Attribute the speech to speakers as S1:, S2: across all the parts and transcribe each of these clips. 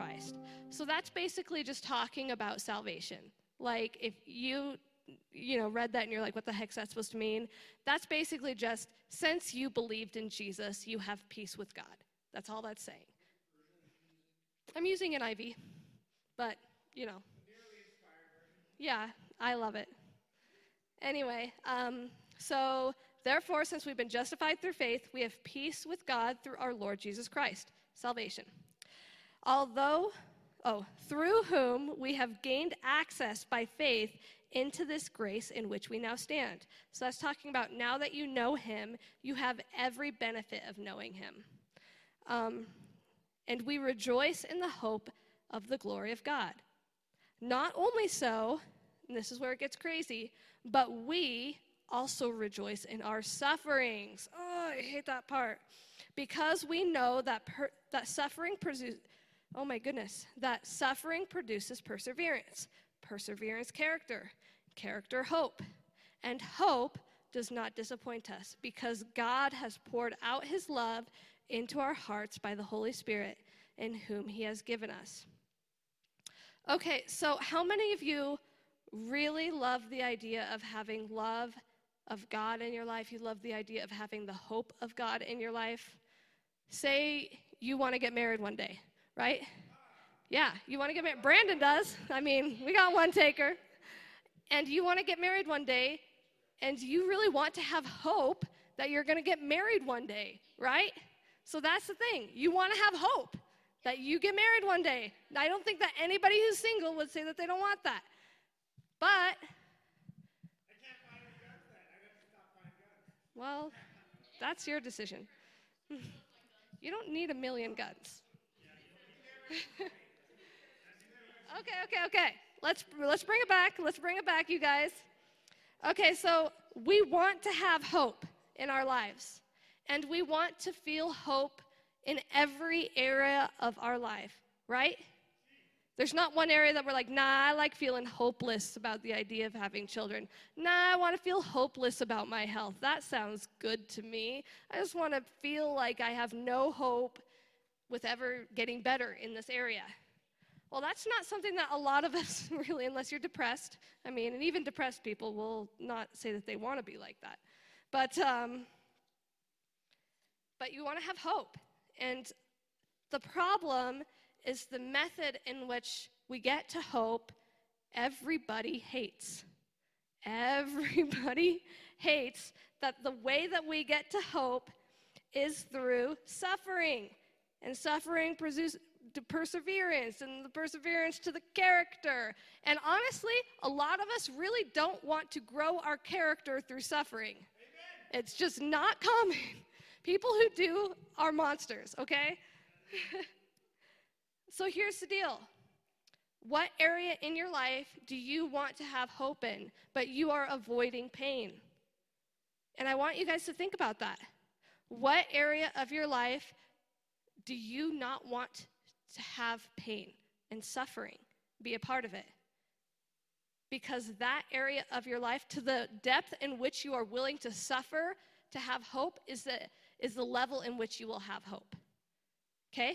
S1: Christ. So that's basically just talking about salvation. Like if you you know read that and you're like what the heck's that supposed to mean? That's basically just since you believed in Jesus, you have peace with God. That's all that's saying. I'm using an NIV, but you know. Yeah, I love it. Anyway, um, so therefore, since we've been justified through faith, we have peace with God through our Lord Jesus Christ, salvation. Although, oh, through whom we have gained access by faith into this grace in which we now stand. So that's talking about now that you know him, you have every benefit of knowing him. Um, and we rejoice in the hope of the glory of God. Not only so, and this is where it gets crazy, but we also rejoice in our sufferings. Oh, I hate that part. Because we know that, per, that suffering produces, oh my goodness, that suffering produces perseverance, perseverance, character, character, hope. And hope does not disappoint us because God has poured out his love into our hearts by the Holy Spirit in whom he has given us. Okay, so how many of you really love the idea of having love of God in your life? You love the idea of having the hope of God in your life? Say you want to get married one day, right? Yeah, you want to get married. Brandon does. I mean, we got one taker. And you want to get married one day, and you really want to have hope that you're going to get married one day, right? So that's the thing. You want to have hope that you get married one day. I don't think that anybody who's single would say that they don't want that. But Well, that's your decision. you don't need a million guns. okay, okay, okay. Let's let's bring it back. Let's bring it back, you guys. Okay, so we want to have hope in our lives. And we want to feel hope in every area of our life, right? There's not one area that we're like, nah, I like feeling hopeless about the idea of having children. Nah, I want to feel hopeless about my health. That sounds good to me. I just want to feel like I have no hope with ever getting better in this area. Well, that's not something that a lot of us really, unless you're depressed. I mean, and even depressed people will not say that they want to be like that. But, um, but you want to have hope. And the problem is the method in which we get to hope, everybody hates. Everybody hates that the way that we get to hope is through suffering. And suffering produces perseverance, and the perseverance to the character. And honestly, a lot of us really don't want to grow our character through suffering. Amen. It's just not common. People who do are monsters, okay? So here's the deal. What area in your life do you want to have hope in, but you are avoiding pain? And I want you guys to think about that. What area of your life do you not want to have pain and suffering be a part of it? Because that area of your life, to the depth in which you are willing to suffer to have hope, is the, is the level in which you will have hope. Okay?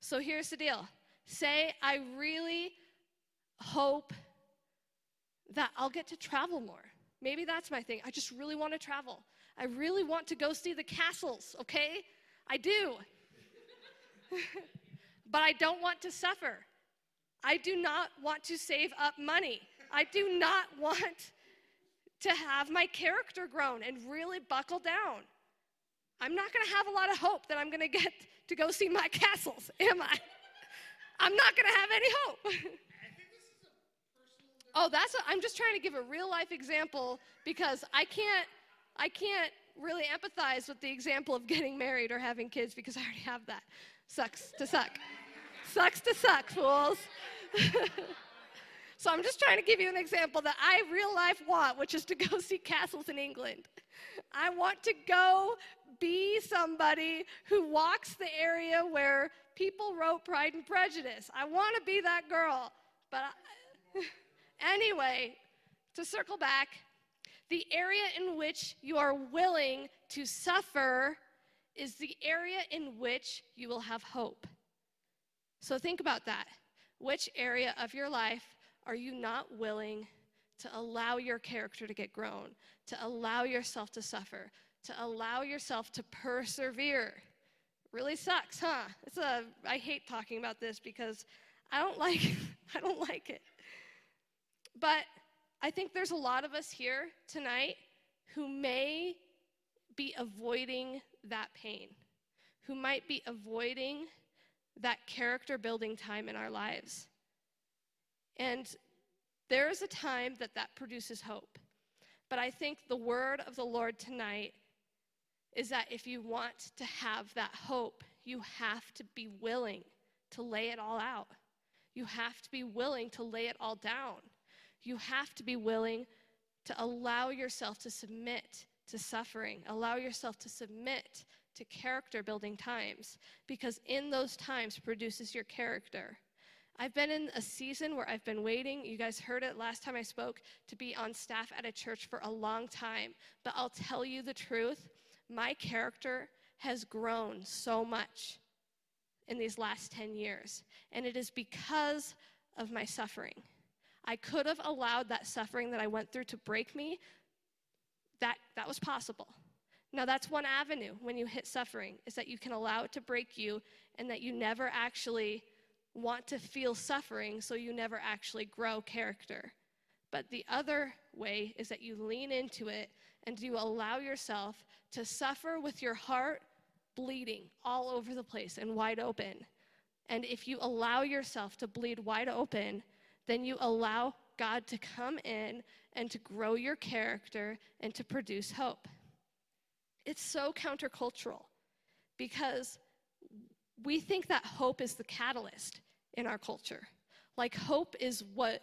S1: So here's the deal say, I really hope that I'll get to travel more. Maybe that's my thing. I just really want to travel. I really want to go see the castles, okay? I do. But I don't want to suffer. I do not want to save up money. I do not want to have my character grown and really buckle down. I'm not going to have a lot of hope that I'm going to get to go see my castles, am I? I'm not going to have any hope. oh, that's I'm just trying to give a real life example because I can't I can't really empathize with the example of getting married or having kids because I already have that. Sucks to suck. Sucks to suck, fools. so I'm just trying to give you an example that I real life want, which is to go see castles in England. I want to go be somebody who walks the area where people wrote Pride and Prejudice. I want to be that girl. But I, anyway, to circle back, the area in which you are willing to suffer is the area in which you will have hope. So think about that. Which area of your life are you not willing to allow your character to get grown, to allow yourself to suffer, to allow yourself to persevere? Really sucks, huh? It's a I hate talking about this because I don't like I don't like it. But I think there's a lot of us here tonight who may avoiding that pain, who might be avoiding that character building time in our lives. And there is a time that that produces hope. But I think the word of the Lord tonight is that if you want to have that hope, you have to be willing to lay it all out. You have to be willing to lay it all down. You have to be willing to allow yourself to submit to suffering, allow yourself to submit to character building times, because in those times produces your character. I've been in a season where I've been waiting. You guys heard it last time I spoke to be on staff at a church for a long time. But I'll tell you the truth my character has grown so much in these last 10 years. And it is because of my suffering. I could have allowed that suffering that I went through to break me. That, that was possible. Now, that's one avenue when you hit suffering, is that you can allow it to break you and that you never actually want to feel suffering, so you never actually grow character. But the other way is that you lean into it and you allow yourself to suffer with your heart bleeding all over the place and wide open. And if you allow yourself to bleed wide open, then you allow God to come in and to grow your character and to produce hope. It's so countercultural because we think that hope is the catalyst in our culture. Like, hope is what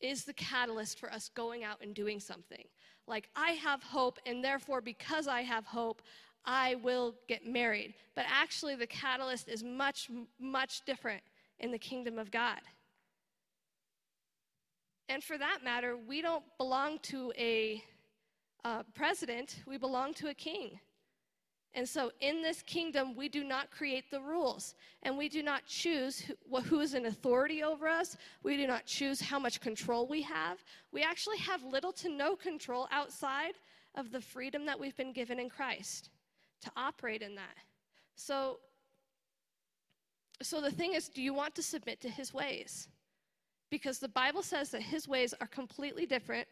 S1: is the catalyst for us going out and doing something. Like, I have hope, and therefore, because I have hope, I will get married. But actually, the catalyst is much, much different in the kingdom of God. And for that matter, we don't belong to a uh, president, we belong to a king. And so, in this kingdom, we do not create the rules, and we do not choose who, who is in authority over us. We do not choose how much control we have. We actually have little to no control outside of the freedom that we've been given in Christ to operate in that. So, so the thing is, do you want to submit to his ways? Because the Bible says that his ways are completely different,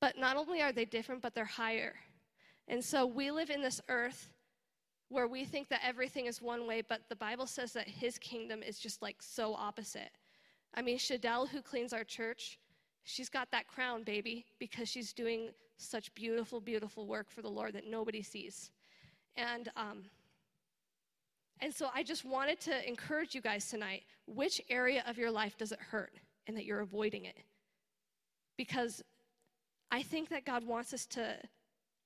S1: but not only are they different, but they're higher. And so we live in this earth where we think that everything is one way, but the Bible says that his kingdom is just like so opposite. I mean, Shadell, who cleans our church, she's got that crown, baby, because she's doing such beautiful, beautiful work for the Lord that nobody sees. And, um, and so I just wanted to encourage you guys tonight which area of your life does it hurt and that you're avoiding it? Because I think that God wants us to,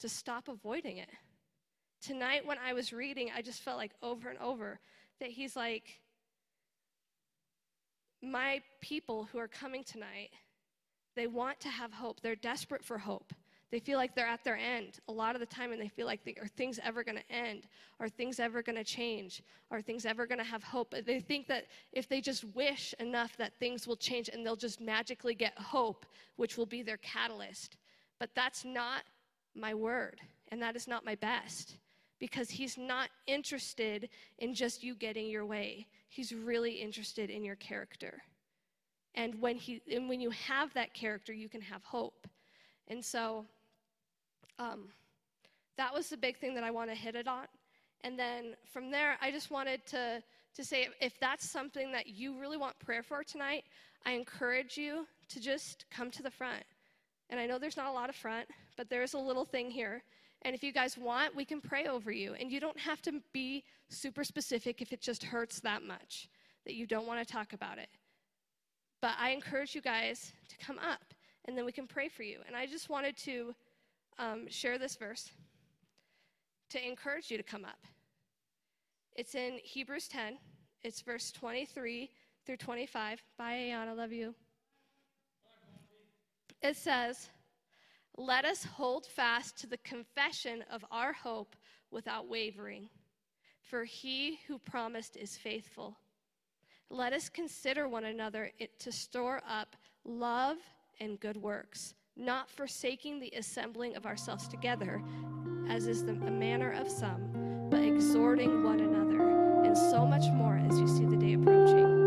S1: to stop avoiding it. Tonight, when I was reading, I just felt like over and over that He's like, My people who are coming tonight, they want to have hope. They're desperate for hope. They feel like they're at their end a lot of the time, and they feel like, they, are things ever going to end? Are things ever going to change? Are things ever going to have hope? They think that if they just wish enough, that things will change and they'll just magically get hope, which will be their catalyst. But that's not my word, and that is not my best because he's not interested in just you getting your way. He's really interested in your character. And when he and when you have that character, you can have hope. And so um, that was the big thing that I want to hit it on. And then from there, I just wanted to, to say if that's something that you really want prayer for tonight, I encourage you to just come to the front. And I know there's not a lot of front, but there's a little thing here. And if you guys want, we can pray over you. And you don't have to be super specific if it just hurts that much that you don't want to talk about it. But I encourage you guys to come up and then we can pray for you. And I just wanted to um, share this verse to encourage you to come up. It's in Hebrews 10, it's verse 23 through 25. Bye, Ayana, love you. It says, Let us hold fast to the confession of our hope without wavering, for he who promised is faithful. Let us consider one another to store up love and good works, not forsaking the assembling of ourselves together, as is the manner of some, but exhorting one another, and so much more as you see the day approaching.